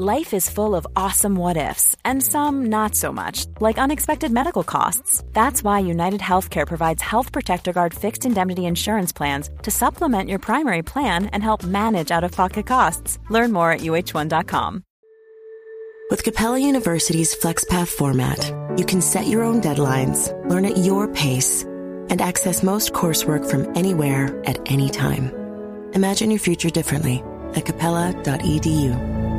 Life is full of awesome what ifs, and some not so much, like unexpected medical costs. That's why United Healthcare provides Health Protector Guard fixed indemnity insurance plans to supplement your primary plan and help manage out of pocket costs. Learn more at uhone.com. With Capella University's FlexPath format, you can set your own deadlines, learn at your pace, and access most coursework from anywhere at any time. Imagine your future differently at capella.edu.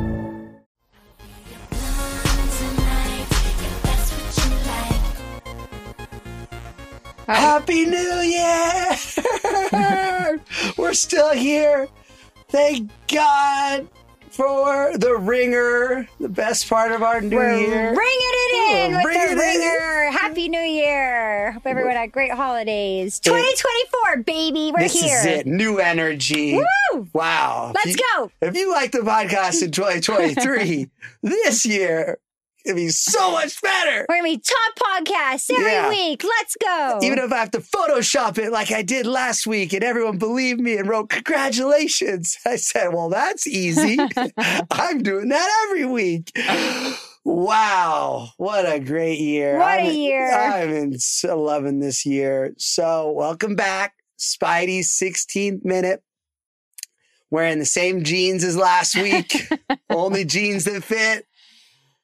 Happy New Year! We're still here. Thank God for the ringer, the best part of our new We're year. ringing it in We're with the it in. ringer. Happy New Year. Hope everyone had great holidays. 2024, baby. We're here. this here. is it. New energy. Woo! Wow. Let's If you- go. If you like the podcast in 2023, this year it'll be so much better. We're going to be top podcasts every Yeah. week. Let's go. Even if I have to Photoshop it like I did last week and everyone believed me and wrote congratulations, I said, well, that's easy. I'm doing that every week. Wow. What a great year. What a I'm- year. I'm in so loving this year. So welcome back. Speidi's 16th minute. Wearing the same jeans as last week. Only jeans that fit.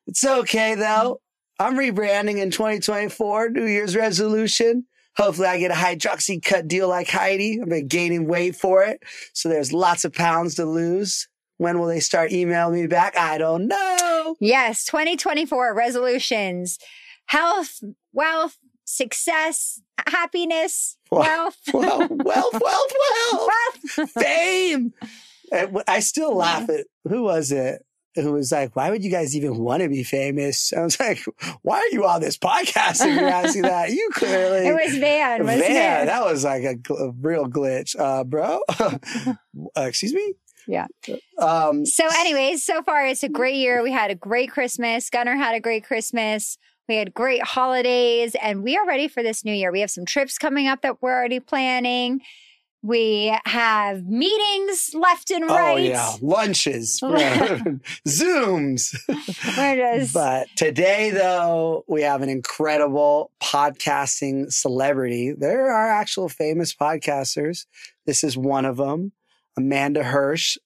It's okay though. I'm rebranding in 2024, New Year's resolution. Hopefully I get a Hydroxycut deal like Heidi. I've been gaining weight for it. So there's lots of pounds to lose. When will they start emailing me back? I don't know. yes, 2024 resolutions health, wealth, success, happiness, wealth. Well, wealth, wealth, wealth. wealth. Fame. I still laugh at who was it who was like, why would you guys even want to be famous? I was like, why are you on this podcast if you're asking that? You clearly. It was Van, wasn't Van, it? that was like a, a real glitch, uh, bro. uh, excuse me. Yeah. Um, So, anyways, so far it's a great year. We had a great Christmas. Gunnar had a great Christmas. We had great holidays, and we are ready for this new year. We have some trips coming up that we're already planning. We have meetings left and oh, right. Oh yeah, lunches, zooms. Just But today, though, we have an incredible podcasting celebrity. There are actual famous podcasters. This is one of them, Amanda Hirsch.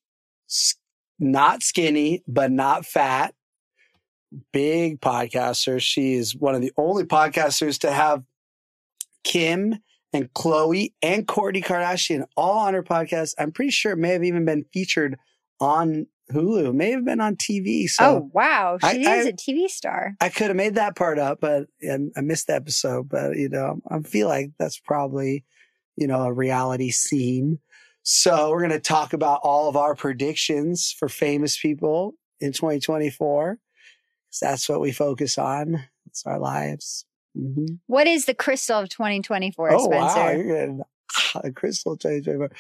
Not skinny, but not fat. Big podcaster. She is one of the only podcasters to have Kim and Khloé and Kourtney Kardashian all on her podcast. I'm pretty sure it may have even been featured on Hulu, may have been on TV. So oh wow, she I- is a TV star. I could have made that part up, but I, I missed the episode. But you know, I feel like that's probably you know a reality scene. So we're going to talk about all of our predictions for famous people in 2024. 'cause that's what we focus on. It's our lives. Mhm. What is the crystal of 2024, Oh wow, you're getting ah, crystal 2024.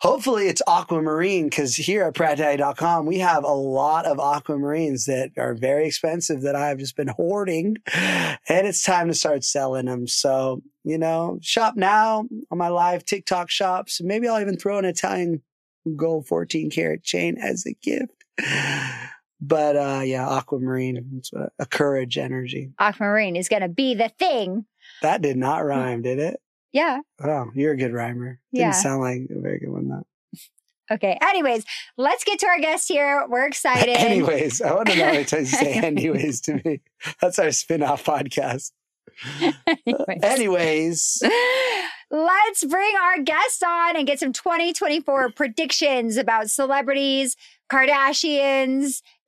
Hopefully it's aquamarine because here at prattdaddy.com we have a lot of aquamarines that are very expensive that I've just been hoarding and it's time to start selling them. So, you know, shop now on my live TikTok shops. Maybe I'll even throw an Italian gold 14 karat chain as a gift. But uh yeah, aquamarine, it's a, a courage energy. Aquamarine is going to be the thing. That did not rhyme, did it? Yeah. Oh, you're a good rhymer. Didn't Yeah. sound like a very good one though. Okay. Anyways, let's get to our guest here. We're excited. anyways, I want to know how many times you say anyways to me. That's our spin-off podcast. Anyways. Anyways, Let's bring our guest on and get some 2024 predictions about celebrities, Kardashians,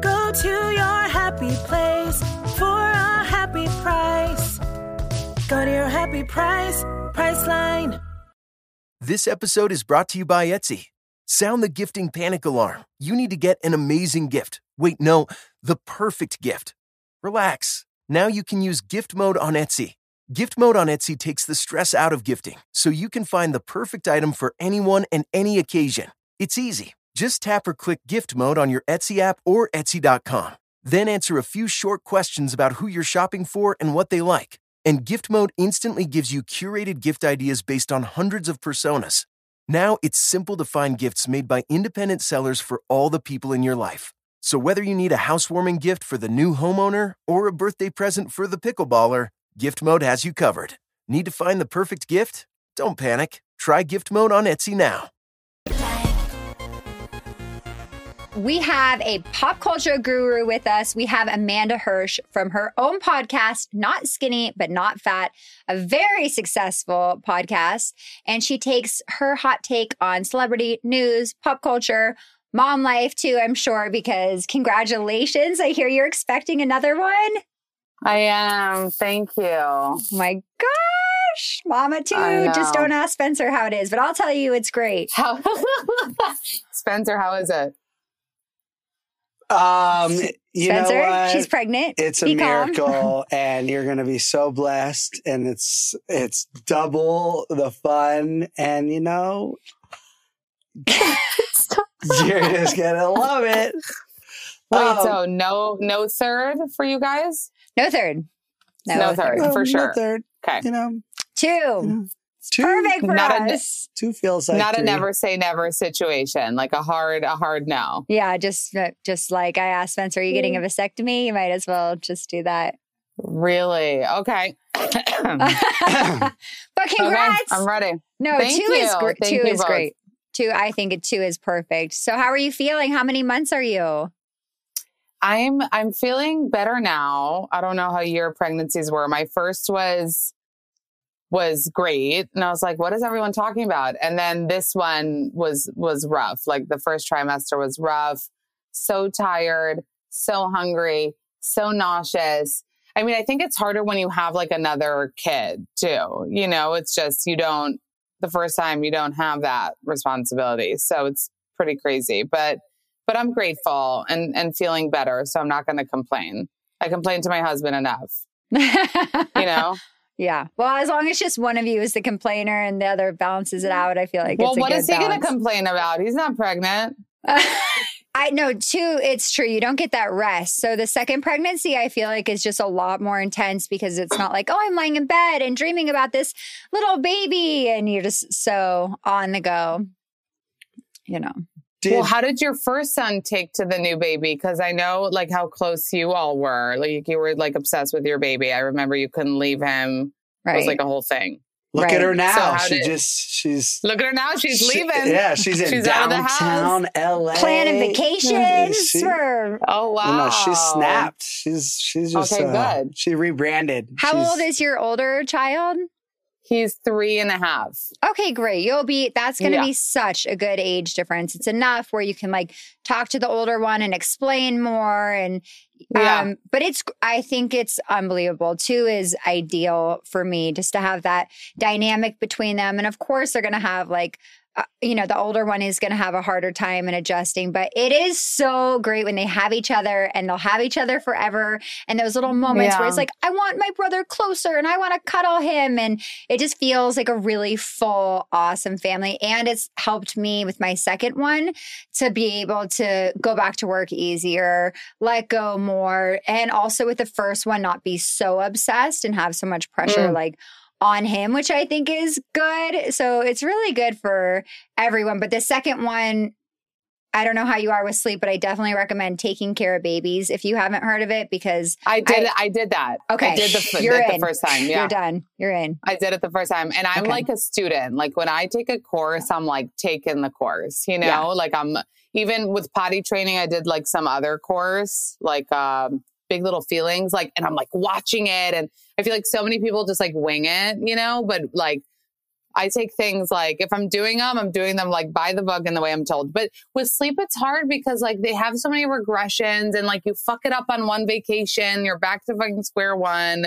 Go to your happy place for a happy price. Go to your happy price, Priceline. This episode is brought to you by Etsy. Sound the gifting panic alarm. You need to get an amazing gift. Wait, no, the perfect gift. Relax. Now you can use gift mode on Etsy. Gift mode on Etsy takes the stress out of gifting, so you can find the perfect item for anyone and any occasion. It's easy. Just tap or click gift mode on your Etsy app or Etsy.com. Then answer a few short questions about who you're shopping for and what they like. And gift mode instantly gives you curated gift ideas based on hundreds of personas. Now it's simple to find gifts made by independent sellers for all the people in your life. So whether you need a housewarming gift for the new homeowner or a birthday present for the pickleballer, gift mode has you covered. Need to find the perfect gift? Don't panic. Try gift mode on Etsy now. We have a pop culture guru with us. We have Amanda Hirsch from her own podcast, Not Skinny But Not Fat, a very successful podcast. And she takes her hot take on celebrity news, pop culture, mom life too, I'm sure, because congratulations. I hear you're expecting another one. I am. Thank you. Oh my gosh, mama too. Just don't ask Spencer how it is, but I'll tell you it's great. How Spencer, how is it? Um, you Spencer, know what? she's pregnant. It's a Be calm. miracle, and you're going to be so blessed, and it's it's double the fun, and you know, you're just gonna love it. Wait, Um, so no no third for you guys? No third. No, No third. um, for no sure. third, Okay. you know, Two. Two, Perfect for Not a- us. two feels like Not a never say never situation, like a hard a hard no. Yeah, just uh, just like I asked Spencer, are you getting a vasectomy? You might as well just do that. Really? Okay. but congrats. Okay, I'm ready. no, Thank two is you. great. Thank Two you is both. great. Two, I think it two is perfect. So how are you feeling? How many months are you? I'm I'm feeling better now. I don't know how your pregnancies were. My first was was great and I was like what is everyone talking about? And then this one was was rough. Like the first trimester was rough. So tired, so hungry, so nauseous. I mean, I think it's harder when you have like another kid too. You know, it's just you don't the first time you don't have that responsibility. So it's pretty crazy. But but I'm grateful and and feeling better, so I'm not going to complain. I complain to my husband enough, you know. Yeah. Well, as long as just one of you is the complainer and the other balances it out, I feel like well, it's a what good is he going to complain about? He's not pregnant. I know too, it's true. You don't get that rest. So the second pregnancy, I feel like is just a lot more intense because it's not like, oh, I'm lying in bed and dreaming about this little baby. And you're just so on the go, you know. Did, well, how did your first son take to the new baby? Because I know like how close you all were. Like you were like obsessed with your baby. I remember you couldn't leave him. It was like a whole thing. look right. at her now. how she did- just she's Look at her now. She's she- leaving. Yeah, she's in She's out of the house. downtown LA. Planning vacations She- for Oh wow. You know, she's snapped. She's she's just Okay, uh, good. She rebranded. how She's- old is your older child? He's three and a half. Okay, great. You'll be that's going to Yeah. be such a good age difference. It's enough where you can like talk to the older one and explain more and Yeah. um but it's I think it's unbelievable. 2 is ideal for me just to have that dynamic between them and of course they're going to have like you know, the older one is going to have a harder time in adjusting, but it is so great when they have each other and they'll have each other forever. And those little moments where it's like, I want my brother closer and I want to cuddle him. And it just feels like a really full, awesome family. And it's helped me with my second one to be able to go back to work easier, let go more. And also with the first one, not be so obsessed and have so much pressure Mm. like on him, which I think is good. So it's really good for everyone. But the second one, I don't know how you are with sleep, but I definitely recommend Taking Cara Babies if you haven't heard of it because I did. I, I did that. Okay, I did the, you're did in. the first time. Yeah, You're done. You're in. I did it the first time. And I'm Okay. like a student. Like when I take a course, I'm like taking the course, you know? Yeah. Like I'm even with potty training, I did like some other course, like um big little feelings, like and I'm like watching it and I feel like so many people just like wing it, you know, but like I take things like if I'm doing them, I'm doing them like by the book and the way I'm told. But with sleep, it's hard because like they have so many regressions and like you fuck it up on one vacation, you're back to fucking square one.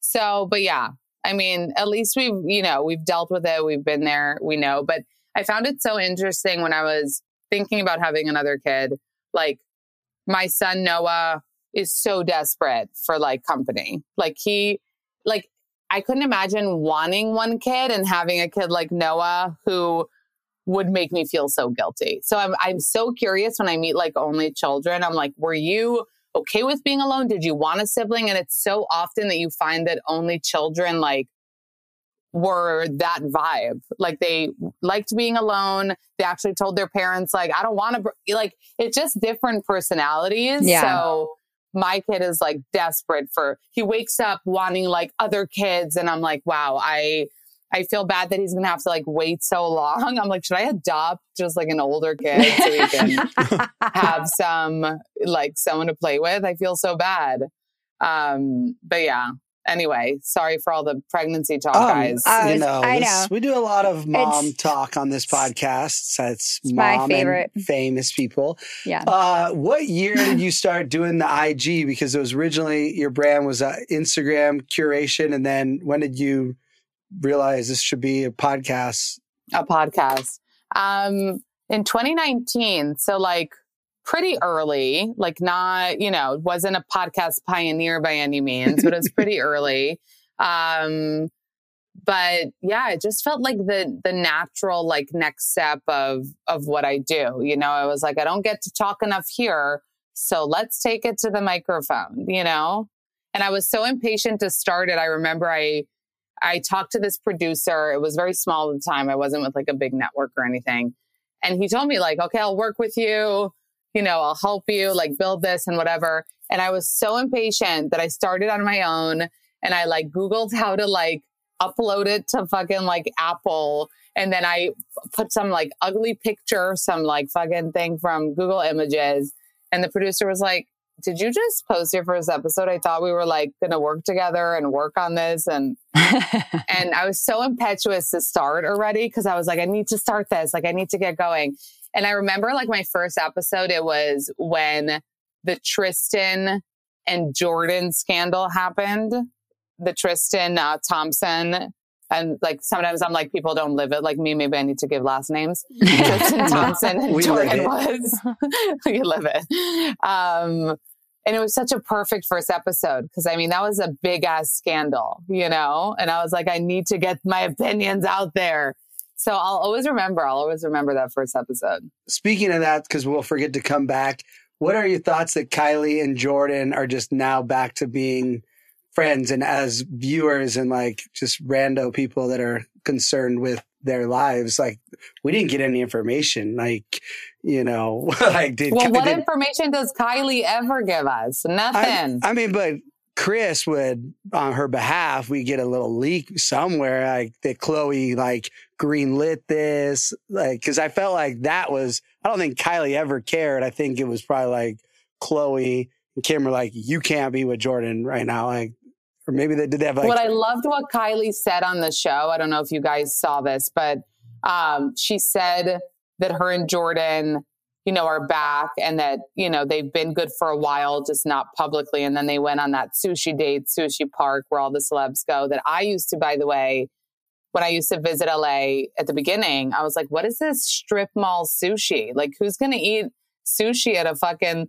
So, but yeah, I mean, at least we've, you know, we've dealt with it. We've been there. We know. But I found it so interesting when I was thinking about having another kid. Like my son Noah is so desperate for like company. Like he, like, I couldn't imagine wanting one kid and having a kid like Noah who would make me feel so guilty. So I'm I'm so curious when I meet like only children. I'm like, were you okay with being alone? Did you want a sibling? And it's so often that you find that only children like were that vibe. Like they liked being alone. They actually told their parents like, I don't want to like it's just different personalities. Yeah. So my kid is like desperate for he wakes up wanting like other kids and I'm like, wow, I I feel bad that he's gonna have to like wait so long. I'm like, should I adopt just like an older kid so he can have some like someone to play with? I feel so bad. Um, but yeah. Anyway, sorry for all the pregnancy talk, Um, guys. I you know, I this- know. we do a lot of mom It's- talk on this podcast. So it's, It's my mom favorite. and famous people. Yeah. Uh, what year did you start doing the IG? Because it was originally your brand was uh, Instagram curation, and then when did you realize this should be a podcast? a podcast um in 2019 so like pretty early like not you know wasn't a podcast pioneer by any means but it was pretty early um but yeah it just felt like the the natural like next step of of what i do you know i was like i don't get to talk enough here so let's take it to the microphone you know and i was so impatient to start it i remember i I talked to this producer. It was very small at the time. I wasn't with like a big network or anything. And he told me like, okay, I'll work with you. You know, I'll help you like build this and whatever. And I was so impatient that I started on my own and I like Googled how to like upload it to fucking like Apple. And then I put some like ugly picture, some like fucking thing from Google Images. And the producer was like, did you just post your first episode? I thought we were like to work together and work on this. And and I was so impetuous to start already because I was like, I need to start this. Like, I need to get going. And I remember like my first episode, it was when the Tristan and Jordan scandal happened. The Tristan uh, Thompson. And like sometimes I'm like, people don't live it. Like me, maybe I need to give last names. Tristan Thompson and We Jordan was. you live it. Um, and it was such a perfect first episode because I mean, that was a big ass scandal, you know? And I was like, I need to get my opinions out there. So I'll always remember, I'll always remember that first episode. Speaking of that, because we'll forget to come back. What are your thoughts that Kylie and Jordan are just now back to being friends and as viewers and like just rando people that are concerned with their lives? Like, we didn't get any information. Like, you know, like did, Well, what did- information does Kylie ever give us? I, Nothing. I mean, but Kris would, on her behalf, we get a little leak somewhere, like that Khloé like green lit this, like because I felt like that was. I don't think Kylie ever cared. I think it was probably like Khloé and Kim were like, "You can't be with Jordan right now," like, or maybe they did have like. what I loved what Kylie said on the show. I don't know if you guys saw this, but um, she said that her and Jordan, you know, are back and that, you know, they've been good for a while, just not publicly. And then they went on that sushi date, Sushi Park, where all the celebs go. That I used to, by the way, when I used to visit LA at the beginning, I was like, what is this strip mall sushi? Like, who's going to eat sushi at a fucking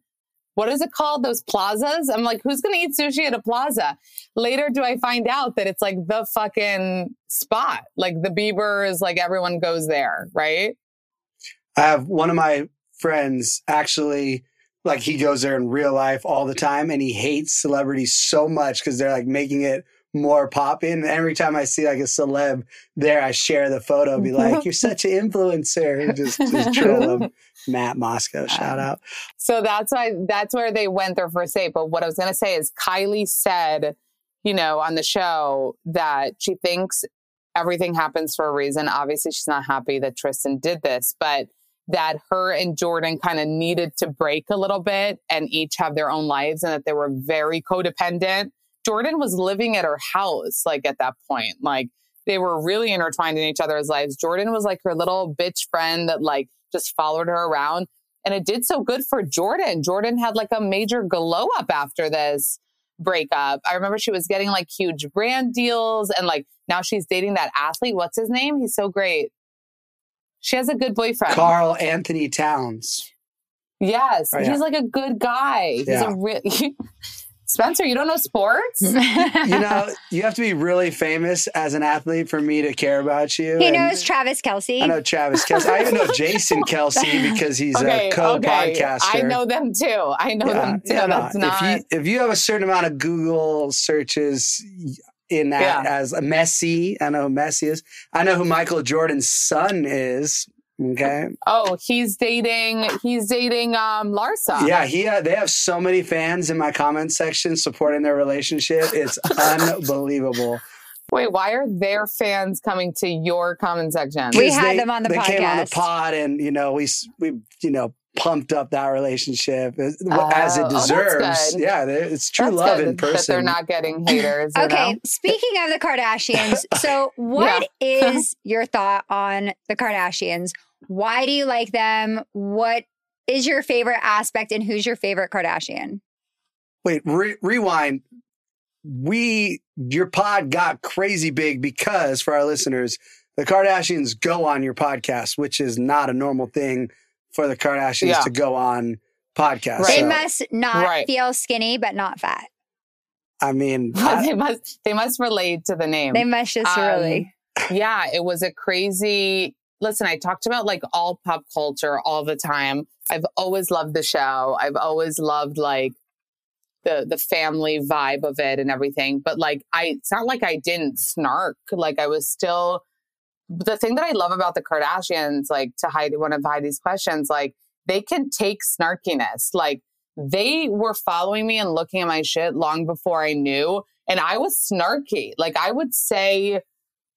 what is it called? Those plazas? I'm like, who's going to eat sushi at a plaza? Later, do I find out that it's like the fucking spot? Like the Bieber is like everyone goes there, right? I have one of my friends actually, like he goes there in real life all the time and he hates celebrities so much because they're like making it more popping. And every time I see like a celeb there, I share the photo, be like, "You're such an influencer," and just just troll them. Matt Moscow, shout out. So that's why that's where they went their first date. But what I was going to say is Kylie said, you know, on the show that she thinks everything happens for a reason. Obviously, she's not happy that Tristan did this, but that her and Jordan kind of needed to break a little bit and each have their own lives and that they were very codependent. Jordan was living at her house, like at that point. Like they were really intertwined in each other's lives. Jordan was like her little bitch friend that like just followed her around. And it did so good for Jordan. Jordan had like a major glow up after this breakup. I remember she was getting like huge brand deals and like now she's dating that athlete. What's his name? He's so great. She has a good boyfriend. Karl-Anthony Towns. Yes. Oh, yeah. He's like a good guy. He's Yeah. a real Spencer, you don't know sports? You know, you have to be really famous as an athlete for me to care about you. He and knows Travis Kelce. I know Travis Kelce. I even know Jason Kelce because he's okay, a co-podcaster. okay. I know them too. I know them too. yeah, no, That's not. If you if you have a certain amount of Google searches in that Yeah. as a Messi, I know who Messi is. I know who Michael Jordan's son is. Okay. oh, he's dating. He's dating um Larsa. Yeah, he uh, they have so many fans in my comment section supporting their relationship. It's unbelievable. Wait, why are their fans coming to your comment section? We had they- them on the they came on the pod, and you know we we you know pumped up that relationship uh, as, as Oh, it oh, deserves. good. yeah, it's true That's love good in That they're not getting haters. you Okay, know? speaking of the Kardashians, so what is your thought on the Kardashians? Why do you like them? What is your favorite aspect and who's your favorite Kardashian? Wait, re- rewind. We your pod got crazy big because for our listeners, the Kardashians go on your podcast, which is not a normal thing for the Kardashians Yeah. to go on podcasts. They So, must not Right. feel skinny but not fat. I mean, I- they must they must relate to the name. They must just Um, really. yeah, it was a crazy. Listen, I talked about like all pop culture all the time. I've always loved the show. I've always loved like the the family vibe of it and everything. But like, I it's not like I didn't snark. Like I was still. The thing that I love about the Kardashians, like to Heidi, one of Heidi's questions, like they can take snarkiness. Like they were following me and looking at my shit long before I knew. And I was snarky. Like I would say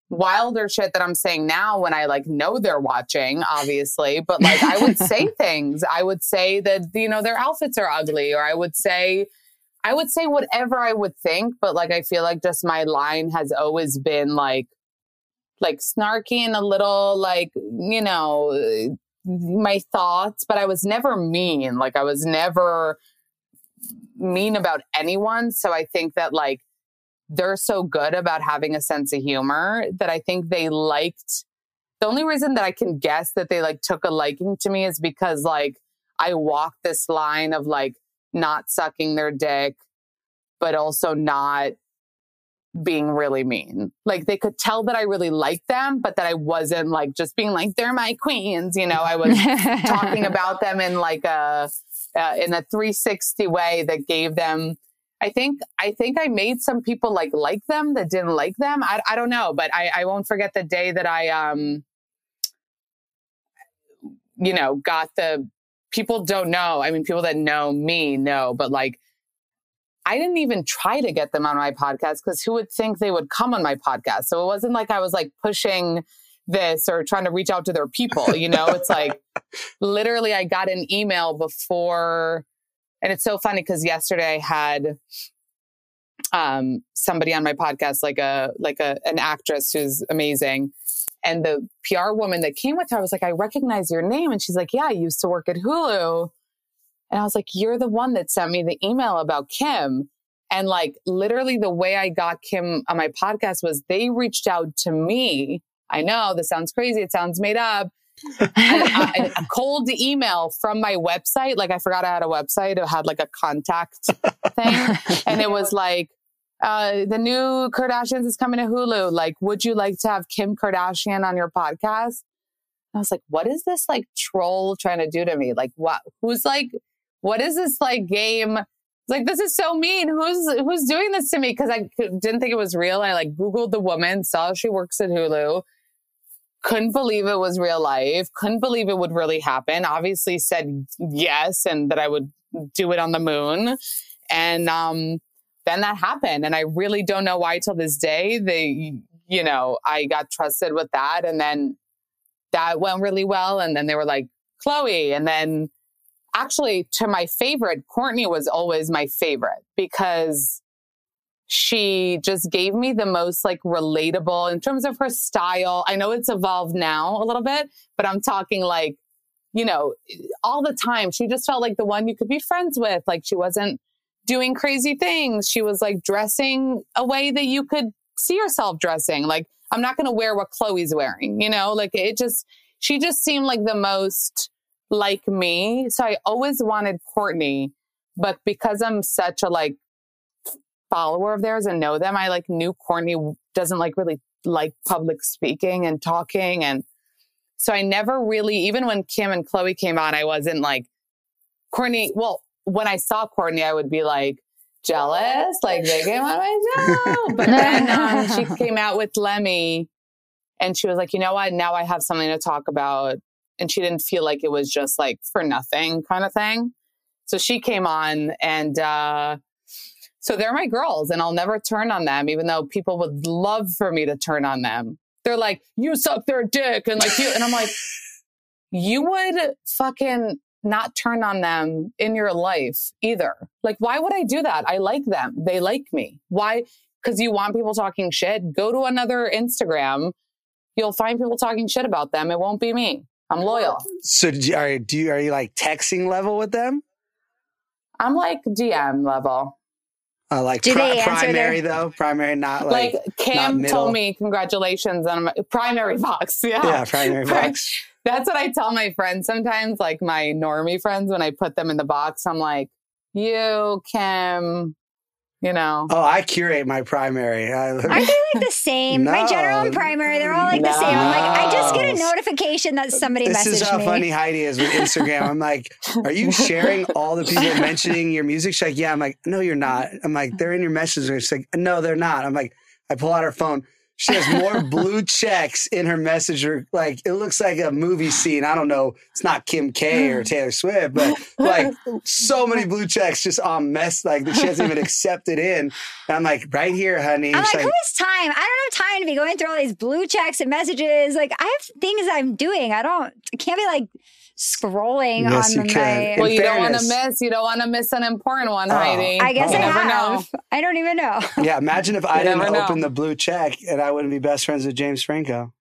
wilder shit that I'm saying now when I like know they're watching, obviously. But like I would say things. I would say that, you know, their outfits are ugly, or I would say, I would say whatever I would think, but like I feel like just my line has always been like like snarky and a little like, you know, my thoughts, but I was never mean. Like I was never mean about anyone. So I think that like they're so good about having a sense of humor that I think they liked. The only reason that I can guess that they like took a liking to me is because like I walk this line of like not sucking their dick, but also not being really mean. Like they could tell that I really liked them, but that I wasn't like just being like, they're my queens. You know, I was talking about them in like a, uh, in a 360 way that gave them I think I think I made some people like like them that didn't like them. I, I don't know, but I, I won't forget the day that I um you know got the people don't know. I mean, people that know me know, but like I didn't even try to get them on my podcast because who would think they would come on my podcast? So it wasn't like I was like pushing this or trying to reach out to their people. You know, it's like literally I got an email before and it's so funny because yesterday I had um somebody on my podcast like a like a an actress who's amazing and the PR woman that came with her I was like I recognize your name and she's like yeah I used to work at Hulu and I was like you're the one that sent me the email about Kim and like literally the way I got Kim on my podcast was they reached out to me I know this sounds crazy it sounds made up a cold email from my website. Like I forgot I had a website. It had like a contact thing, and it was like, uh, "The new Kardashians is coming to Hulu. Like, would you like to have Kim Kardashian on your podcast?" I was like, "What is this like troll trying to do to me? Like, what? Who's like, what is this like game?" was like, this is so mean. Who's who's doing this to me? Because I didn't think it was real. I like Googled the woman, saw she works at Hulu. Couldn't believe it was real life. Couldn't believe it would really happen. Obviously said yes and that I would do it on the moon. And um, then that happened. And I really don't know why till this day they, you know, I got trusted with that. And then that went really well. And then they were like, Khloé. And then actually to my favorite, Kourtney was always my favorite because she just gave me the most like relatable in terms of her style. I know it's evolved now a little bit, but I'm talking like, you know, all the time. She just felt like the one you could be friends with. Like she wasn't doing crazy things. She was like dressing a way that you could see yourself dressing. Like, I'm not going to wear what Khloé's wearing, you know, like it just, she just seemed like the most like me. So I always wanted Kourtney, but because I'm such a like follower of theirs and know them, I like knew Kourtney doesn't like really like public speaking and talking. And so I never really, even when Kim and Khloé came on, I wasn't like, Kourtney, well, when I saw Kourtney, I would be like, jealous, like they came on my show. But then um, she came out with Lemme and she was like, you know what? Now I have something to talk about. And she didn't feel like it was just like for nothing kind of thing. So she came on and, uh, so they're my girls and I'll never turn on them, even though people would love for me to turn on them. They're like, you suck their dick. And like you, and I'm like, you would fucking not turn on them in your life either. Like, why would I do that? I like them. They like me. Why? Because you want people talking shit. Go to another Instagram. You'll find people talking shit about them. It won't be me. I'm loyal. So do you, are, do you, are you like texting level with them? I'm like DM level. Uh, like Do pri- they primary their- though? Primary, not like, Like, not Cam middle. told me, congratulations on my primary box. Yeah. Yeah, primary Pri- box. That's what I tell my friends sometimes, like my normie friends, when I put them in the box, I'm like, you, Kim, you know. Oh, I curate my primary. I, Aren't they like the same? My general and primary, they're all like the same. I'm like, I just get a notification that somebody this messaged is how me. funny Heidi is with Instagram. I'm like, are you sharing all the people mentioning your music? She's like, yeah. I'm like, no, you're not. I'm like, they're in your messages. She's like, no, they're not. I'm like, I pull out her phone. She has more blue checks in her messenger. Like it looks like a movie scene. I don't know. It's not Kim K or Taylor Swift, but like so many blue checks just on mess. Like that she hasn't even accepted in. And I'm like, right here, honey. I'm She's like, who has time? I don't have time to be going through all these blue checks and messages. Like, I have things I'm doing. I don't, I can't be like scrolling Yes, you on can. my. In well, you don't want to miss. You don't want to miss an important one, Oh. Heidi. I guess Oh. I you never have. know. I don't even know. yeah, imagine if I didn't never know. open the blue check and I wouldn't be best friends with James Franco.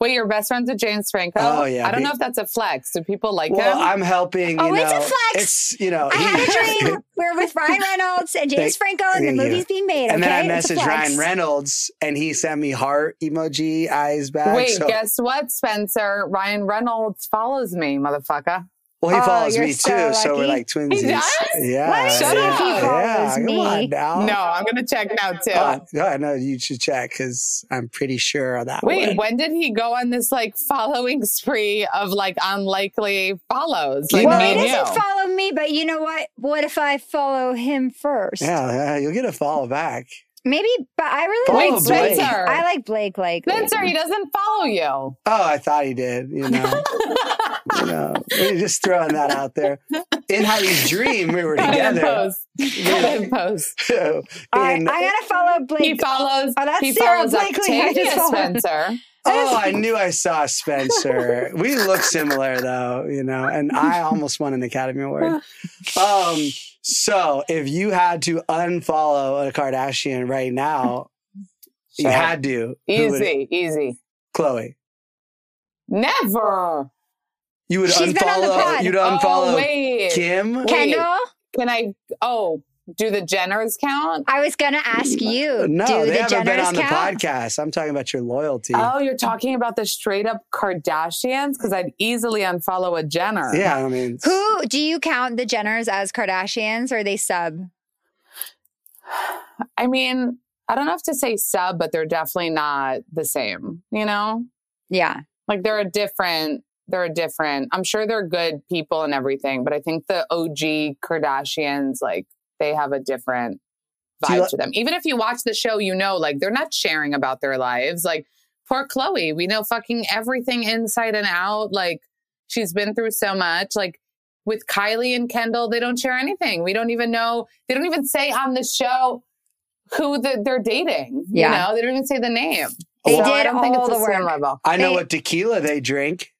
Wait, you're best friends with James Franco? Oh, yeah. I don't Be- know if that's a flex. Do people like Well, him? I'm helping. Oh, you Oh, know, it's a flex. It's you know. I had a dream. We're with Ryan Reynolds and James Thank- Franco, and the thank you. movie's being made. Okay, And then I It's a messaged flex. Ryan Reynolds, and he sent me heart emoji, eyes back. Wait, so, guess what, Spencer? Ryan Reynolds follows me, motherfucker. Well, he Oh, follows me so too, so we're like twinsies. He does? Yeah, Let me yeah, if he yeah. follows Come me. on now. No, I'm gonna check now too. Oh, no, no, you should check because I'm pretty sure of that. Wait, one. when did he go on this like following spree of like unlikely follows? Like Well, me he and doesn't you. follow me, but you know what? What if I follow him first? Yeah, yeah, you'll get a follow back. Maybe, but I really Follow like Blake. Spencer. I like Blake. Like Spencer, he doesn't follow you. Oh, I thought he did. You know, you know, we're just throwing that out there. In Heidi's dream, we were Cut together. post. Cut in post. All right, In- I gotta follow Blake. He follows. Oh, that's he Sarah follows Blakely. I just Spencer. Oh, I knew I saw Spencer. we look similar though, you know, and I almost won an Academy Award. Um, so if you had to unfollow a Kardashian right now, you had to. who would- Easy, easy. Khloé. Never. You would She's been on the unfollow. pod. You'd Oh, unfollow wait. Kim. Wait. Kendall, Can I? Oh, do the Jenners count? I was gonna ask mm, you. Uh, no, do they the haven't been Jenners on the count? podcast. I'm talking about your loyalty. Oh, you're talking about the straight up Kardashians? Because I'd easily unfollow a Jenner. yeah, I mean, Who do you count the Jenners as Kardashians or are they sub? I mean, I don't have to say sub, but they're definitely not the same. You know, Yeah. like they're a different. They're a different. I'm sure they're good people and everything, but I think the OG Kardashians, like they have a different vibe li- to them. Even if you watch the show, you know, like they're not sharing about their lives. Like poor Khloé, we know fucking everything inside and out. Like she's been through so much. Like with Kylie and Kendall, they don't share anything. We don't even know. They don't even say on the show who the, they're dating. Yeah. You know, they don't even say the name. They So I did don't think it's the same work. level. I know They- what tequila they drink.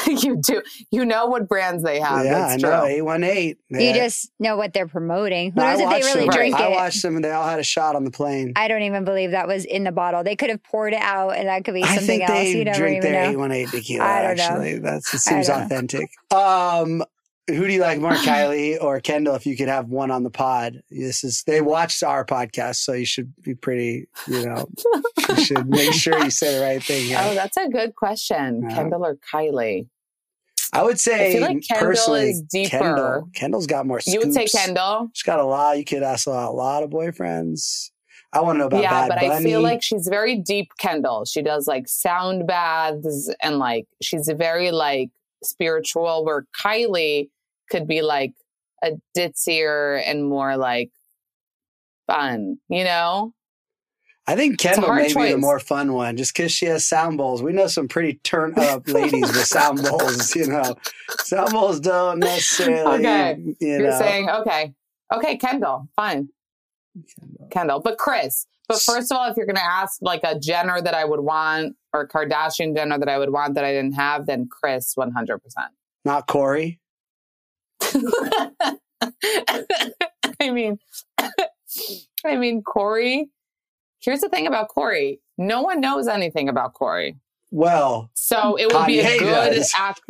you do. You know what brands they have. yeah, That's I true. know. 818. You just know what they're promoting. Who No, I knows if they really them. drink I it? watched them and they all had a shot on the plane. I don't even believe that was in the bottle. They could have poured it out and that could be I something think else. they You never drink even their know. 818 tequila. I don't know. actually, that's it I seems don't know. authentic. Um, who do you like more, Kylie or Kendall? If you could have one on the pod, this is they watched our podcast, so you should be pretty. You know, you should make sure you say the right thing. Here. Oh, that's a good question. Kendall or Kylie? I would say I feel like Kendall personally, is deeper. Kendall. Kendall's got more. Scoops. You would say Kendall? She's got a lot. You could ask a lot, a lot of boyfriends. I want to know about yeah, Bad but Bunny. I feel like she's very deep Kendall. She does like sound baths and like she's very like spiritual where Kylie could be like a ditzier and more like fun, you know? I think Kendall hard may be the more fun one, just because she has sound bowls. We know some pretty turned up ladies with sound bowls. You know, sound bowls don't necessarily. Okay. You You're saying, okay, okay, Kendall, fine. Kendall. But Kris, but first of all, if you're going to ask like a Jenner that I would want or Kardashian Jenner that I would want that I didn't have, then Kris 100%. not Corey. I mean, I mean, Corey. Here's the thing about Corey. No one knows anything about Corey. Well, So it would be a good act.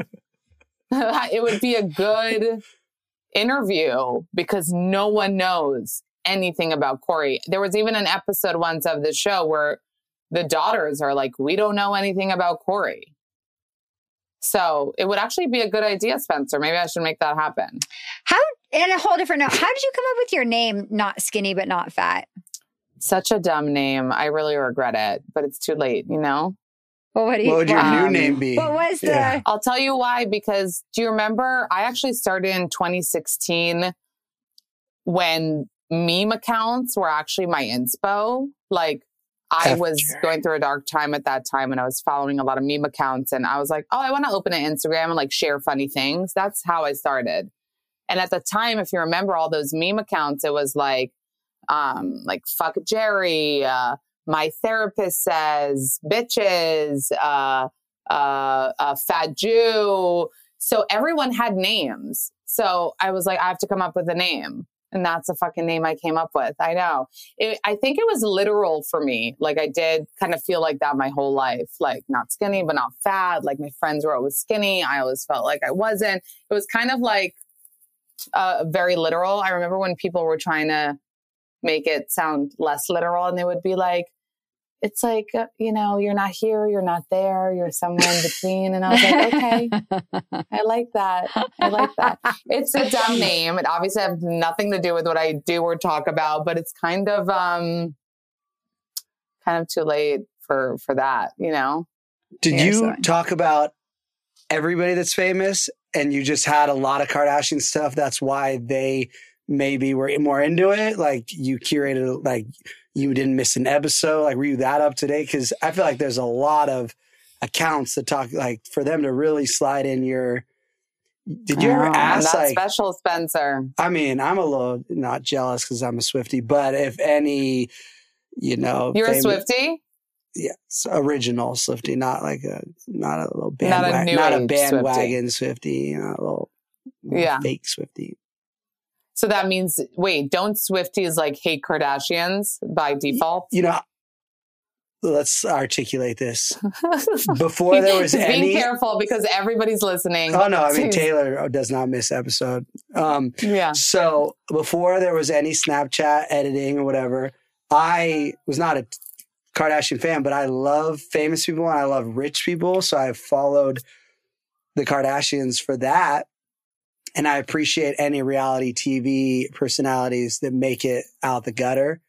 it would be a good interview because no one knows anything about Corey. There was even an episode once of the show where the daughters are like, "We don't know anything about Corey." So it would actually be a good idea, Spencer. Maybe I should make that happen. How, and a whole different note, how did you come up with your name, not skinny, but not fat? Such a dumb name. I really regret it, but it's too late, you know? Well, what do you, what would your Um, new name be? what was the, Yeah. I'll tell you why because do you remember I actually started in 2016 when meme accounts were actually my inspo. Like I was going through a dark time at that time and I was following a lot of meme accounts and I was like, "Oh, I want to open an Instagram and like share funny things." That's how I started. And at the time, if you remember all those meme accounts, it was like um like fuck Jerry, uh my therapist says bitches, uh uh, a fat Jew. So everyone had names. So I was like, I have to come up with a name. And that's a fucking name I came up with. I know. It, I think it was literal for me. Like I did kind of feel like that my whole life. Like not skinny, but not fat. Like my friends were always skinny. I always felt like I wasn't. It was kind of like uh, very literal. I remember when people were trying to make it sound less literal and they would be like, it's like, uh, you know, you're not here, you're not there, you're somewhere in between. And I was like, okay, I like that. I like that. It's a dumb name. It obviously has nothing to do with what I do or talk about, but it's kind of, um, kind of too late for, for that, you know? Did you so- talk about everybody that's famous and you just had a lot of Kardashian stuff? That's why they maybe were more into it? Like you curated, like you didn't miss an episode? Like were you that up today? Because I feel like there's a lot of accounts that talk, like for them to really slide in your. Did you ever Oh, ask, That's like, special, Spencer. I mean, I'm a little not jealous because I'm a Swifty, but if any, you know, You're a famous- Swifty? Yes, original Swifty, not like a not a little Not a bandwagon, new not a, bandwagon Swifty, you know, a little Yeah. fake Swifty. So that means, wait, don't Swifties like hate Kardashians by default? You know, let's articulate this. Before there was any, being careful because everybody's listening. oh no, I mean Taylor does not miss episode. Um, Yeah. So before there was any Snapchat editing or whatever, I was not a Kardashian fan, but I love famous people and I love rich people. So I followed the Kardashians for that. And I appreciate any reality TV personalities that make it out the gutter.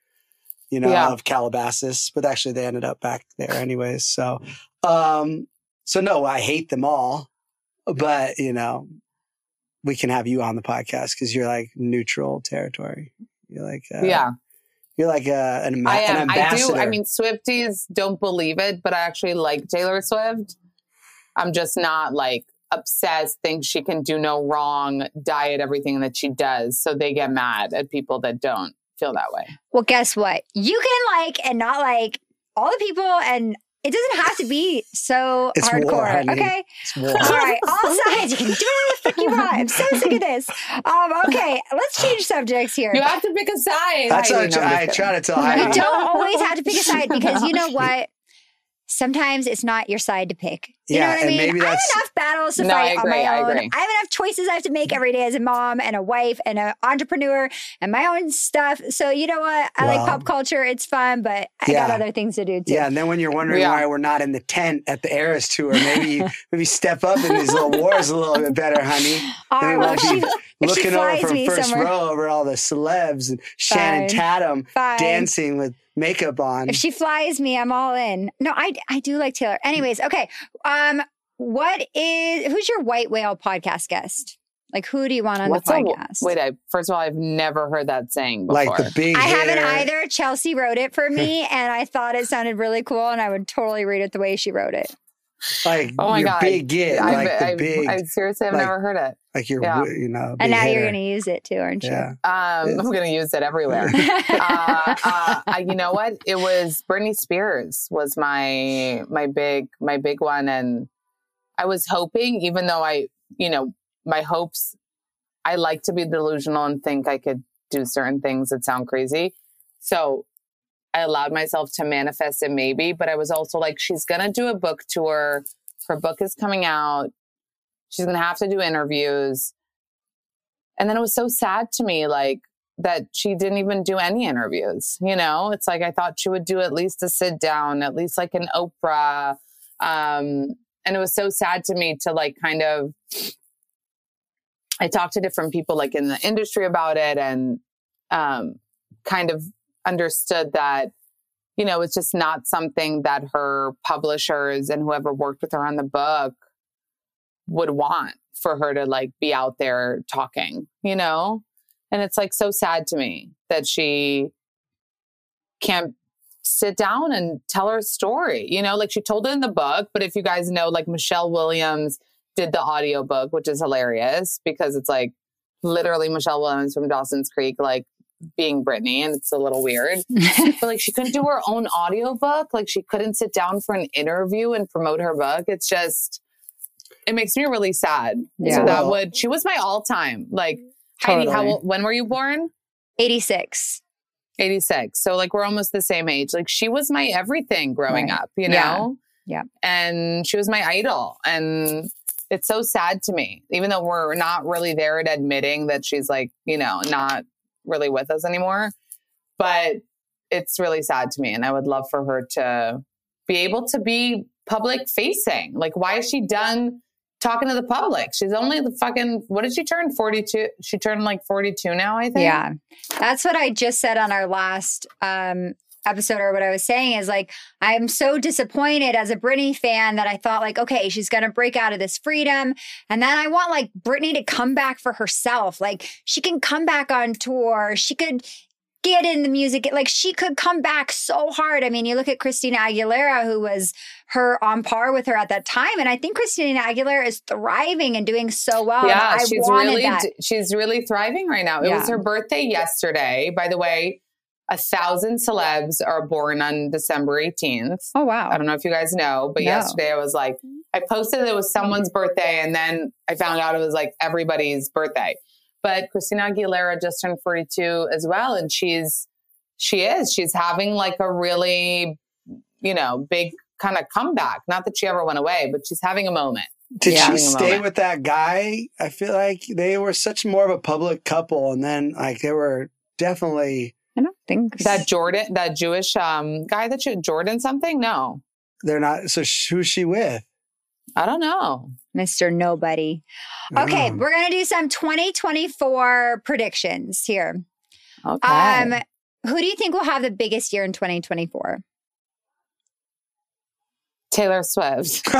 You know, Yeah. of Calabasas, but actually they ended up back there anyways. So, um, so no, I hate them all, but you know, we can have you on the podcast because you're like neutral territory. You're like uh, yeah, You're like uh, an, ama- I an am. I do. I mean, Swifties don't believe it, but I actually like Taylor Swift. I'm just not like obsessed, thinks she can do no wrong, diet everything that she does. So they get mad at people that don't feel that way. Well, guess what? You can like and not like all the people, and it doesn't have to be so It's hardcore. honey. okay. It's war. All right, all sides. You can do whatever the fuck you want. I'm so sick of this. Um, okay, let's change subjects here. You have to pick a side. That's Heidi. what I'm I, I try to tell You Heidi. don't always have to pick a side because you know what? Sometimes it's not your side to pick. You Yeah, know what I mean? maybe I have enough battles to No, I fight on my I own. agree. I have enough choices I have to make every day as a mom and a wife and an entrepreneur and my own stuff. So you know what? I like pop culture. It's fun, but I yeah. got other things to do too. Yeah, and then when you're wondering Yeah. why we're not in the tent at the Eras tour, maybe maybe step up in these little wars a little bit better, honey. All Then right, we well, won't she, be if she looking over from first somewhere, row over all the celebs and Channing Fine. Tatum Fine. dancing with makeup on. if she flies me, I'm all in. No, I I do like Taylor. Anyways, okay. Um, what is who's your white whale podcast guest? Like, who do you want on What's the a, podcast? wait, I, first of all, I've never heard that saying before. like the big I haven't either. Chelsea wrote it for me, and I thought it sounded really cool, and I would totally read it the way she wrote it. Like oh my your God. big get, I've, like I've- big, I seriously have like- never heard it. like your, yeah. you know, And big now you're going to use it too, aren't you? Yeah. Um, I'm going to use it everywhere. uh, uh, you know what? It was Britney Spears was my my big my big one, and I was hoping, even though I, you know, my hopes. I like to be delusional and think I could do certain things that sound crazy, so I allowed myself to manifest it maybe. But I was also like, she's going to do a book tour. Her book is coming out. She's going to have to do interviews. And then it was so sad to me, like that she didn't even do any interviews. You know, it's like I thought she would do at least a sit down, at least like an Oprah. Um, and it was so sad to me to like kind of. I talked to different people like in the industry about it and um, kind of understood that, you know, it's just not something that her publishers and whoever worked with her on the book would want for her to like be out there talking, you know? And it's like so sad to me that she can't sit down and tell her story. You know, like she told it in the book, but if you guys know, like Michelle Williams did the audiobook, which is hilarious because it's like literally Michelle Williams from Dawson's Creek, like being Britney, and it's a little weird. but like she couldn't do her own audiobook. Like she couldn't sit down for an interview and promote her book. It's just it makes me really sad. Yeah. So that would she was my all time. Like Heidi, how old, when were you born? 86. 86. So like we're almost the same age. Like she was my everything growing Right. up, you Yeah. know? Yeah. And she was my idol. And it's so sad to me, even though we're not really there at admitting that she's like, you know, not really with us anymore. But it's really sad to me. And I would love for her to be able to be public facing. Like, why is she done talking to the public? She's only the fucking, what did she turn? 42? She turned like 42 now, I think. Yeah. That's what I just said on our last um episode or what I was saying is like I'm so disappointed as a Britney fan that I thought like okay she's going to break out of this freedom. And then I want like Britney to come back for herself. Like she can come back on tour. She could get in the music. Like she could come back so hard. I mean you look at Christina Aguilera who was her on par with her at that time. And I think Christina Aguilera is thriving and doing so well. Yeah, I she's really that. she's really thriving right now. It was her birthday yesterday. By the way, a thousand celebs are born on December 18th. oh wow I don't know if you guys know, but No. yesterday I was like, I posted it was someone's birthday, and then I found out it was like everybody's birthday. But Christina Aguilera just turned 42 as well, and she's she is she's having like a really you know big kind of comeback. Not that she ever went away, but she's having a moment. Did Yeah. she stay with that guy? I feel like they were such more of a public couple, and then like they were definitely I don't think That Jordan, that Jewish um guy that you Jordan something? No, they're not. So sh- who's she with? I don't know. Mr. Nobody. Okay, don't we're gonna do some 2024 predictions here. Okay. Um, who do you think will have the biggest year in 2024? Taylor Swift. oh,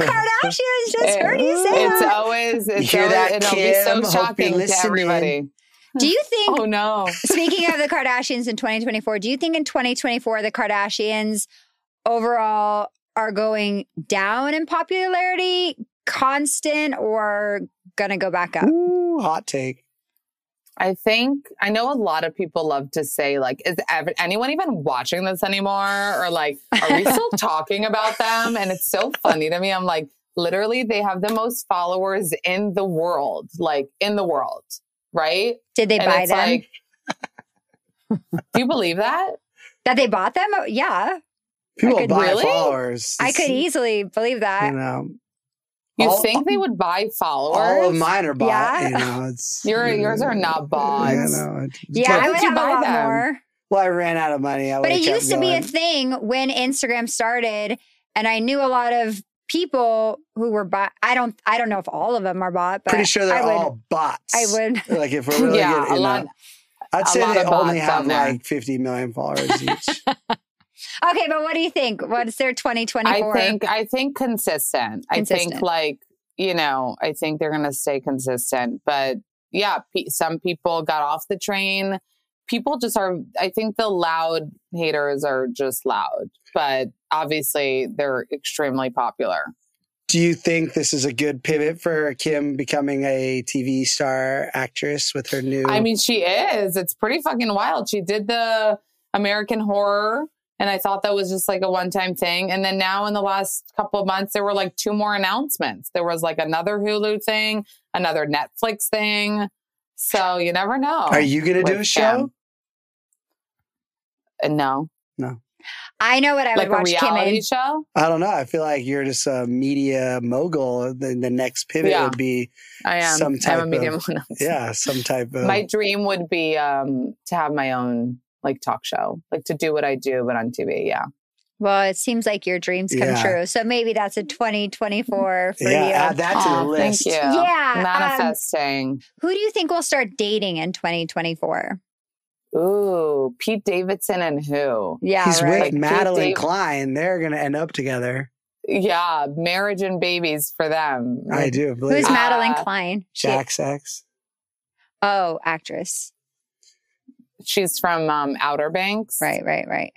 Kardashians just heard you say it's that. always You it's hear always, that, it'll Kim? be so you're shocking to listening. everybody. Do you think Oh no. Speaking of the Kardashians in 2024, do you think in 2024 the Kardashians overall are going down in popularity, constant, or gonna go back up? Ooh, hot take. I think I know a lot of people love to say like, is ever, anyone even watching this anymore? Or like, are we still talking about them? And it's so funny to me. I'm like, literally, they have the most followers in the world, like in the world, right? Did they And buy them? like- do you believe that? that they bought them? Oh, yeah, People could- buy Really? followers. I could It's- easily believe that. You know, You All- think they would buy followers? all of mine are bought. Yeah. You know, it's Your yours are not bought. You know, it's- Yeah, Why I would would you buy them? more. Well, I ran out of money. I But it would've used to be a thing when Instagram started, and I knew a lot of people who were bought. I don't. I don't know if all of them are bought, but Pretty sure they're I would, all bots. I would. Like if we're really Yeah, getting, a you lot- know, I'd a say lot they only have on there. like 50 million followers each. Okay, but what do you think? What's their 2024? I think I think consistent. I think like you know I think they're gonna stay consistent. But yeah, pe- some people got off the train. People just are. I think the loud haters are just loud, but obviously they're extremely popular. Do you think this is a good pivot for Kim becoming a TV star actress with her new? I mean, she is. It's pretty fucking wild. She did the American Horror, and I thought that was just like a one time thing. And then now in the last couple of months, there were like two more announcements. There was like another Hulu thing, another Netflix thing. So you never know. are you going to do a show? Kim. Uh, no, I know what I like would a watch Kim reality in. show. I don't know. I feel like you're just a media mogul. The, the next pivot Yeah. would be, I am. Some I'm type a of- medium. yeah, some type of. my dream would be um, to have my own like talk show, like to do what I do, but on TV. Yeah. Well, it seems like your dreams come Yeah. true. So maybe that's a 2024 for yeah, you. add that to the list. Thank you. Yeah, um, Manifesting. Who do you think will start dating in 2024? Ooh, Pete Davidson and who? Yeah, He's right. with Like Pete Madelyn Dav- Cline. They're going to end up together. Yeah, marriage and babies for them. I do believe Who's it. Madelyn Uh, Cline? Jack Sex. oh, actress. She's from um, Outer Banks. Right, right, right.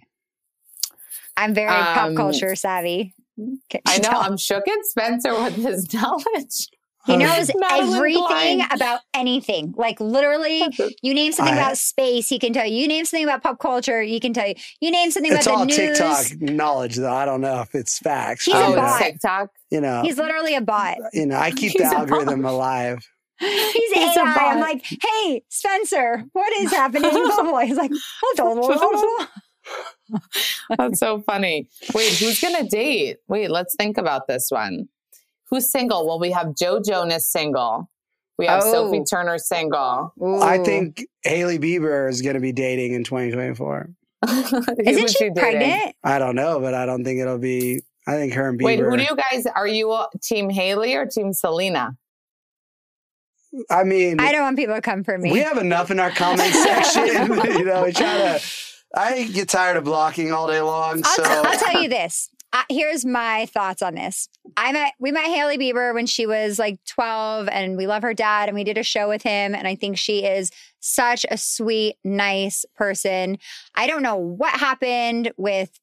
I'm very pop Um, culture savvy. I know. tell? I'm shook at Spencer with his knowledge. He knows Madelyn everything Cline. about anything. Like literally, you name something I- about space, he can tell you. You name something about pop culture, he can tell you. You name something It's about all the news. TikTok knowledge, though. I don't know if it's facts. He's a oh, but, bot. TikTok. You know, He's literally a bot. you know, I keep He's the algorithm bot. alive. He's, He's a AI. I'm like, hey, Spencer, what is happening? Blah, blah, blah. He's like, blah, blah, blah, blah, blah. That's so funny. Wait, who's gonna date? Wait, let's think about this one. Who's single? Well, we have Joe Jonas single. We have Oh. Sophie Turner single. I think Hailey Bieber is going to be dating in 2024. Who Isn't was she dating? pregnant? I don't know, but I don't think it'll be. I think her and Bieber. Wait, who do you guys? Are you Team Hailey or Team Selena? I mean, I don't want people to come for me. we have enough in our comment section. you know, we try to. I get tired of blocking all day long. I'll, so t- I'll tell you this. Uh, here's my thoughts on this. I met we met Hailey Bieber when she was like 12, and we love her dad, and we did a show with him. And I think she is such a sweet, nice person. I don't know what happened with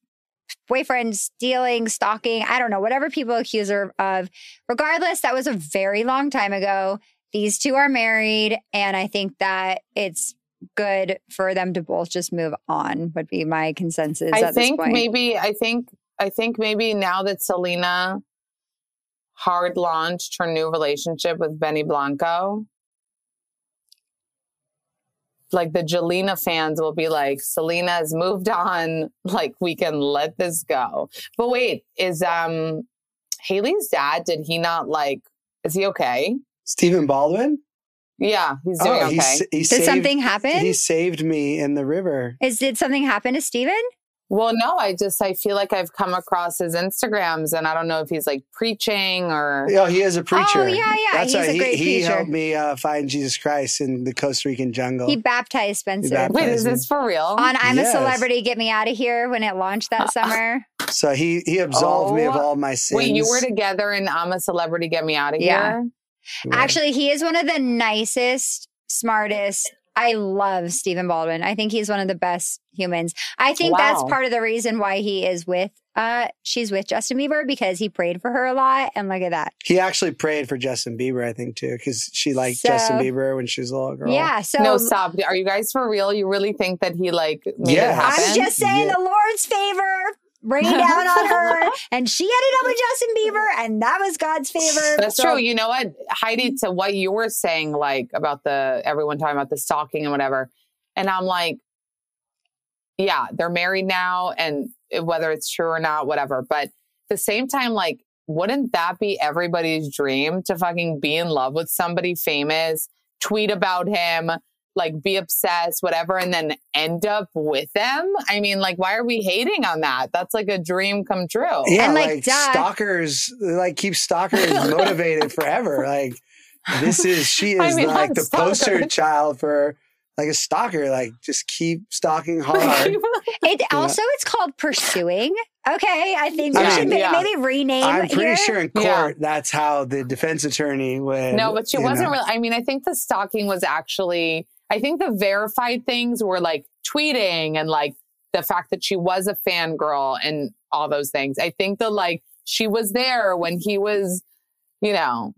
boyfriend stealing, stalking. I don't know whatever people accuse her of. Regardless, that was a very long time ago. These two are married, and I think that it's good for them to both just move on. Would be my consensus. I at think this point. maybe. I think. I think maybe now that Selena hard launched her new relationship with Benny Blanco, like the Jelena fans will be like, Selena has moved on. Like we can let this go. But wait, is um Hailey's dad? Did he not like? Is he okay? Stephen Baldwin. Yeah, he's doing Oh, okay. he's, he Did saved, something happen? He saved me in the river. Is did something happen to Stephen? Well, no, I just I feel like I've come across his Instagrams, and I don't know if he's like preaching or. Yeah, he is a preacher. Oh, yeah, yeah, That's he's right. a he, great he preacher. helped me uh, find Jesus Christ in the Costa Rican jungle. He baptized Spencer. baptized- Wait, is this for real? on I'm Yes. a Celebrity, Get Me Out of Here when it launched that summer. so he he absolved me of Oh. all my sins. Wait, you were together and I'm a celebrity. Get me out of Yeah. here. Yeah. Actually, he is one of the nicest, smartest, I love Stephen Baldwin. I think he's one of the best humans. I think that's part of the reason why he is with uh she's with Justin Bieber because he prayed for her a lot and look at that. He actually prayed for Justin Bieber, I think, too, because she liked So- Justin Bieber when she was a little girl. Yeah, so no, stop. Are you guys for real? You really think that he like made Yeah. it happen? I'm just saying Yeah. the Lord's favor rained down on her and she ended up with Justin Bieber and that was God's favor. That's So- true. You know what, Heidi, mm-hmm. to what you were saying, like about the everyone talking about the stalking and whatever. And I'm like, yeah, they're married now, and whether it's true or not, whatever. But at the same time, like, wouldn't that be everybody's dream to fucking be in love with somebody famous, tweet about him, like be obsessed, whatever, and then end up with them? I mean, like, why are we hating on that? That's like a dream come true. Yeah, And, like, like, duh. stalkers, like keep stalkers motivated forever. Like this is she is I mean, like I'm the poster child for like a stalker. Like just keep stalking hard. It also it's called pursuing. Okay, I think we I should mean, ma- yeah. maybe rename. I'm pretty here. sure in court Yeah. that's how the defense attorney would. No, but she wasn't know. really. I mean, I think the stalking was actually. I think the verified things were like tweeting and like the fact that she was a fangirl and all those things. I think the like she was there when he was, you know.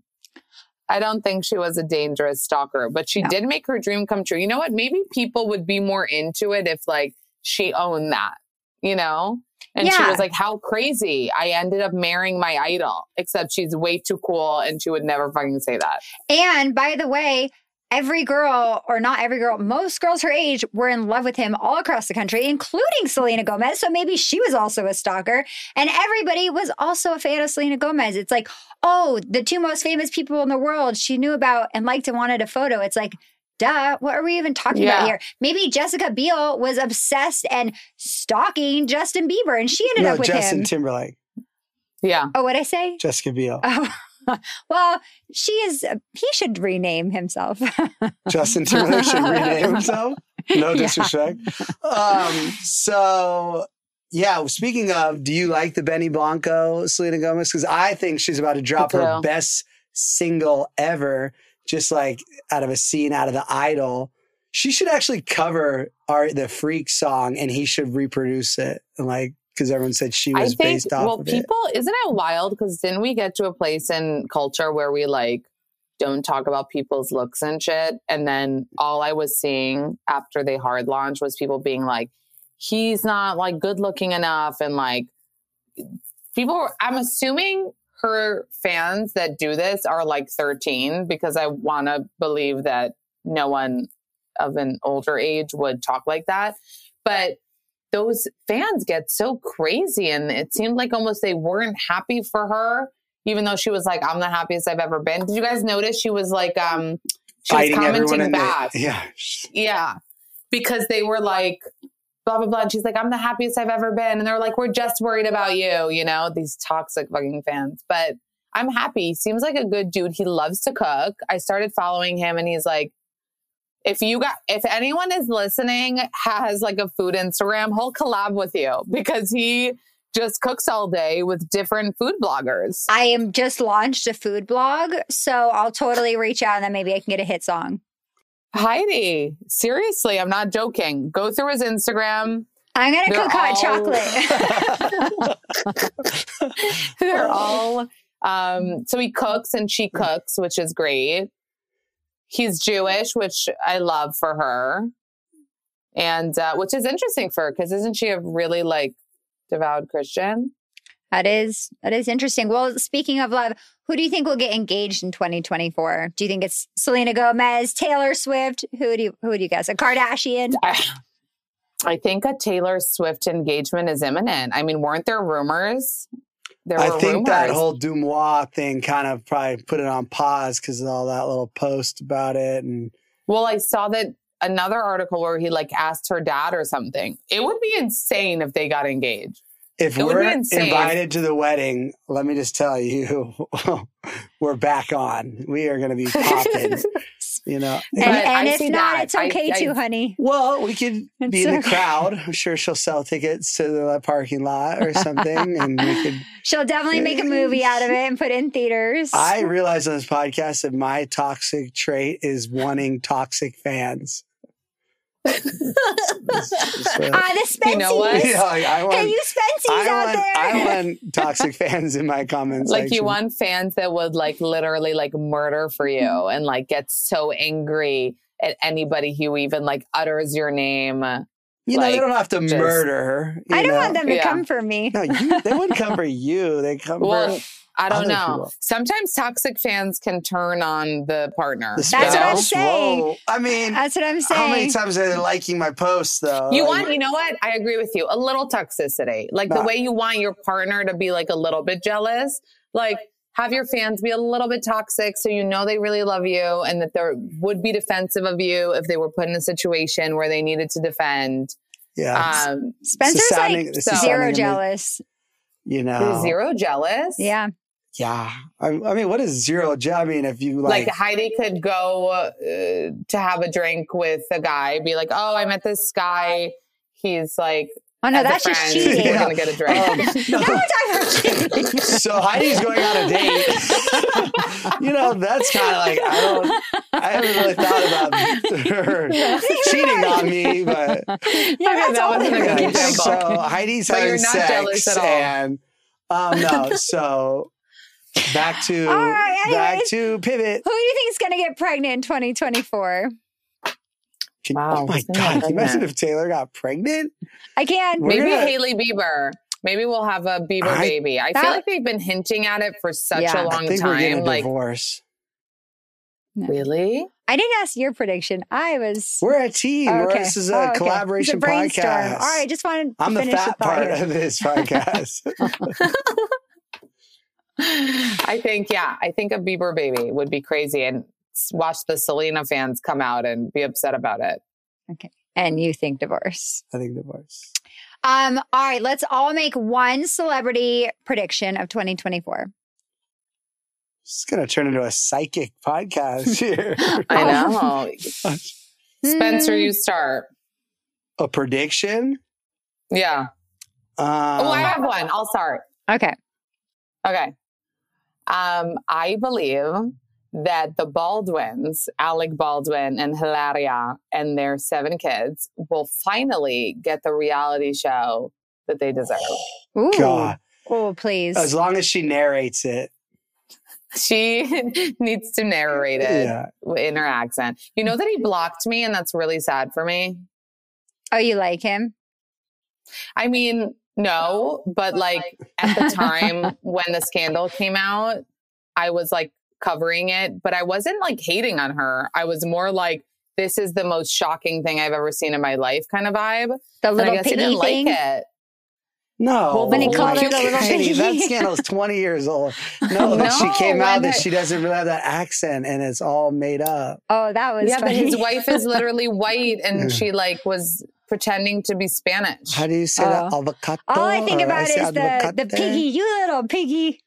I don't think she was a dangerous stalker, but she No. did make her dream come true. You know what? Maybe people would be more into it if like she owned that, you know? And she was like, How crazy. I ended up marrying my idol, except she's way too cool and she would never fucking say that. And by the way, every girl, or not every girl, most girls her age were in love with him all across the country, including Selena Gomez. So maybe she was also a stalker. And everybody was also a fan of Selena Gomez. It's like, oh, the two most famous people in the world she knew about and liked and wanted a photo. It's like, duh, what are we even talking Yeah. about here? Maybe Jessica Biel was obsessed and stalking Justin Bieber and she ended No, up with him. Justin him. Timberlake, Yeah. oh, what'd I say? Jessica Biel, Oh, well, she is, he should rename himself. Justin Timberlake should rename himself. No Yeah. disrespect. Um, so yeah, speaking of, do you like the Benny Blanco Selena Gomez? Because I think she's about to drop her best single ever, just like out of a scene out of the Idol. She should actually cover our the Freak song, and he should reproduce it, and like because everyone said she was think, based off well, of people, isn't it wild? Because didn't we get to a place in culture where we like don't talk about people's looks and shit? And then all I was seeing after they hard launch was people being like, he's not like good looking enough. And like, people were, I'm assuming her fans that do this are like 13 because I want to believe that no one of an older age would talk like that. But those fans get so crazy and it seemed like almost they weren't happy for her even though she was like i'm the happiest i've ever been. Did you guys notice she was like um she was commenting back the yeah. yeah. Because they were like blah blah blah and she's like i'm the happiest i've ever been. And they're like we're just worried about you you know these toxic fucking fans. But i'm happy. Seems like a good dude. He loves to cook. I started following him and he's like if you got if anyone is listening has like a food instagram he'll collab with you because he just cooks all day with different food bloggers I am just launched a food blog, so I'll totally reach out and then maybe I can get a hit song. heidi seriously i'm not joking go through his instagram I'm gonna They're cook hot chocolate. they're all um so he cooks and she cooks which is great he's jewish which i love for her and uh, which is interesting for her because isn't she a really like devout christian that is that is interesting. Well, speaking of love, who do you think will get engaged in 2024? Do you think it's Selena Gomez, Taylor Swift? Who do you who do you guess? A Kardashian? I, I think a taylor swift engagement is imminent i mean weren't there rumors there I think rumors that whole Dumois thing kind of probably put it on pause because of all that little post about it. And Well, I saw that another article where he like asked her dad or something. It would be insane if they got engaged. if It we're invited to the wedding, let me just tell you, we're back on. We are going to be popping, you know. And, and if not, that. it's okay I- too, honey. Well, we could It's be in the crowd. I'm sure she'll sell tickets to the parking lot or something. and we could. She'll definitely make a movie out of it and put it in theaters. I realized on this podcast that my toxic trait is wanting toxic fans. So- Ah, the Spencies. You know what? Yeah, like, I want, Hey, you Spencies I out want, there. I want toxic fans in my comments. like you want fans that would like literally like murder for you and like get so angry at anybody who even like utters your name. You know, they don't have to just- murder. I don't know? want them to Yeah. come for me. No, you, they wouldn't come for you. They come Well, for I don't other know. Sometimes toxic fans can turn on the partner. the That's what I'm saying. Whoa. I mean, That's what I'm saying. how many times are they liking my posts though? You Like, want, you know what? I agree with you. A little toxicity. Like the way you want your partner to be like a little bit jealous. Like have your fans be a little bit toxic so you know they really love you and that they would be defensive of you if they were put in a situation where they needed to defend. Yeah, Um, Spencer's sounding- like this zero sounding jealous. you know, you're zero jealous. Yeah. Yeah, I, I mean, what is zero? je- I mean, if you Like, like, Heidi could go uh, to have a drink with a guy, be like, "Oh, I met this guy. He's like, Oh no, that's just friend, cheating. We're gonna get a drink." Um, Now we're talking about cheating. so Heidi's going on a date. you know, that's kind of like I don't. I haven't really thought about her cheating on me, but Yeah, Okay, that wasn't a good example. so Heidi's But having you're not sex, jealous at all. and um, no. So back to All right, back to pivot. Who do you think is going to get pregnant in 2024? Can- Wow, oh my god! Can you imagine if Taylor got pregnant? I can't. We're Maybe gonna- Hailey Bieber. Maybe we'll have a Bieber I- baby. I that- feel like they've been hinting at it for such Yeah. a I long think we're getting time. a Like, divorce. really? I didn't ask your prediction. I was. We're a team. We're- okay. This is a Oh, okay. collaboration It's a podcast. All right, just wanted to I'm the finish fat the part here. of this podcast. I think, yeah, I think a Bieber baby would be crazy and watch the Selena fans come out and be upset about it. Okay. And you think divorce. I think divorce. Um. All right, let's all make one celebrity prediction of 2024. It's gonna turn into a psychic podcast here. I know. Spencer, Hmm. you start. a prediction. Yeah. Um, oh, I have one. I'll start. Okay. Okay. Um, I believe that the Baldwins, Alec Baldwin and Hilaria, and their seven kids will finally get the reality show that they deserve. Ooh. God. Oh, please. as long as she narrates it. She needs to narrate it Yeah. in her accent. You know that he blocked me, and that's really sad for me. oh, you like him? I mean, no, but like at the time when the scandal came out, I was like covering it, but I wasn't like hating on her. I was more like, this is the most shocking thing I've ever seen in my life kind of vibe. The And I little guess he piggy didn't thing. like it. No, Well, when he my called her the little Heidi, piggy. that scandal is twenty years old. No, that she came out that she doesn't really have that accent, and it's all made up. Oh, that was Yeah, but his wife is literally white and she like was pretending to be Spanish. How do you say that? Oh. Avocado. All I think about say is the the piggy, you little piggy,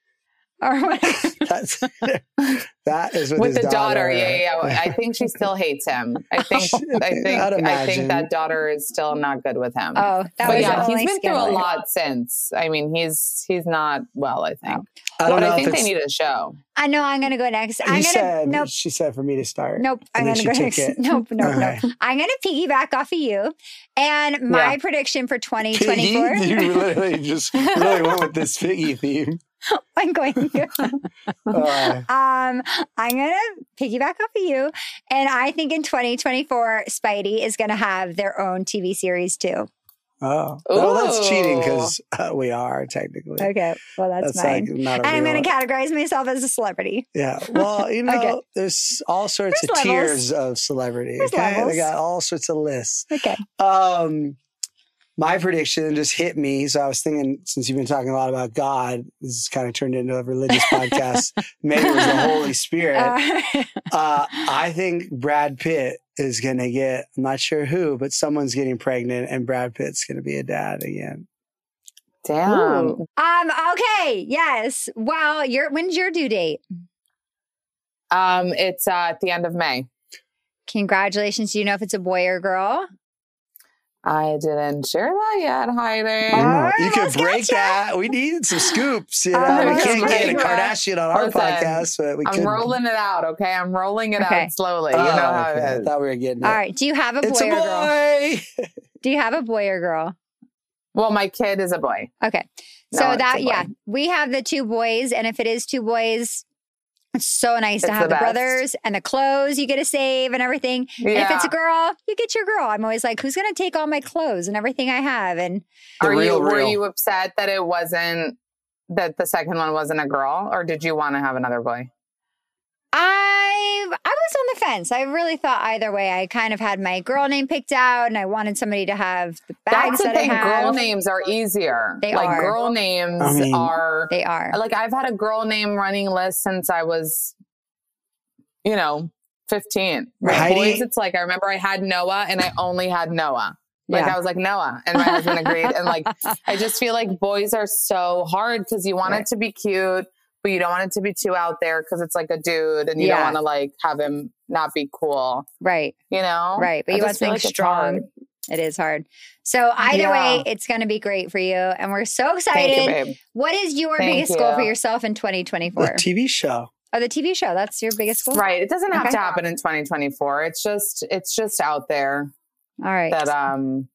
or whatever. That's that is with, with his the daughter. Yeah, yeah, yeah. I think she still hates him. I think oh, I think I'd I imagine. think that daughter is still not good with him. Oh, that but was yeah, the he's only been through a scandal. lot since. I mean, he's he's not well. I think, I don't but know I think they need a show. I know I'm gonna go next. you I'm gonna said nope. she said for me to start. Nope, I'm gonna go next. it. Nope, nope, Okay. nope. I'm gonna piggyback off of you. And my Yeah. prediction for 2024, You literally just really went with this piggy theme. I'm going to. Uh, Um, I'm gonna piggyback off of you, and I think in 2024, Speidi is gonna have their own TV series too. oh, well, that's cheating because uh, we are technically. Okay, well that's, That's mine. like not a and I'm gonna categorize myself as a celebrity. Yeah. Well, you know, Okay. there's all sorts There's of levels. tiers of celebrity. There's okay. levels. They got all sorts of lists. Okay. Um my prediction just hit me. So I was thinking, since you've been talking a lot about God, this has kind of turned into a religious podcast. Maybe it was the Holy Spirit. Uh, Uh, I think Brad Pitt is going to get, I'm not sure who, but someone's getting pregnant and Brad Pitt's going to be a dad again. Damn. Ooh. Um. Okay. Yes. Well, your when's your due date? Um, it's uh, at the end of May. Congratulations. Do you know if it's a boy or girl? I didn't share that yet, Heidi. Right, you could break that. We need some scoops. You know, Uh, we can't get a. Kardashian on our Listen, podcast, but we can. I'm could. rolling it out, okay? I'm rolling it Okay. out slowly. Oh, you know how okay. I thought we were getting it. All right. Do you have a boy It's a or girl? Do you have a boy or girl? Well, my kid is a boy. Okay. No, So it's that, yeah, we have the two boys. And if it is two boys, it's so nice to have the the, brothers and the clothes you get to save and everything. And if it's a girl, you get your girl. I'm always like, who's going to take all my clothes and everything I have? And The Are real, you were you upset that it wasn't that the second one wasn't a girl, or did you want to have another boy? I I was on the fence. I really thought either way. I kind of had my girl name picked out, and I wanted somebody to have the bags That's the that thing. I have. Girl names are easier. They like are. girl names I mean- are They are. like I've had a girl name running list since I was, you know, 15. With Heidi- boys, it's like I remember I had Noah and I only had Noah. Like Yeah. I was like Noah, and my husband agreed. And like I just feel like boys are so hard because you want Right. it to be cute, but you don't want it to be too out there because it's like a dude, and you Yeah. don't want to like have him not be cool. Right. You know, Right. But I you want just feel something like strong. It is hard. So either Yeah. way, it's going to be great for you, and we're so Thank excited. you, babe. What is your Thank biggest goal for yourself in 2024? The TV show. oh, the TV show. That's your biggest goal. Right. It doesn't have Okay. to happen in 2024. It's just it's just out there All right. that um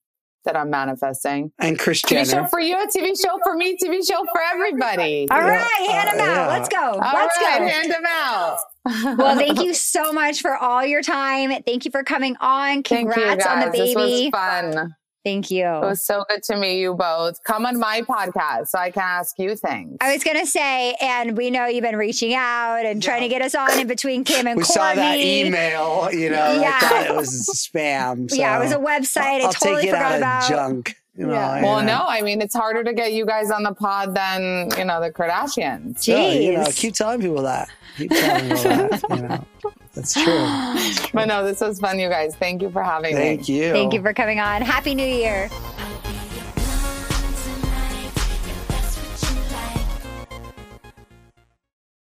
that I'm manifesting. And Chris TV show for you, a TV show for me, TV show for everybody. All Yeah. right, hand them Uh, out. yeah. Let's go. All Let's right, go. hand them out. well, thank you so much for all your time. Thank you for coming on. Thank you, Congrats on the guys. This baby. was fun. Thank you. It was so good to meet you both. Come on my podcast so I can ask you things. I was gonna say, and we know you've been reaching out and trying to get us on in between Kim and We Kourtney. saw that email, you know, Yeah. I thought it was spam. So Yeah, it was a website. I'll I totally take it forgot out about. of junk. You know, Yeah. Well, you know. no, I mean it's harder to get you guys on the pod than you know the Kardashians. So, you know, keep telling people that. Keep telling people that. You know, that's true. But no, this was fun, you guys. Thank you for having me. Thank you. Thank you for coming on. Happy New Year.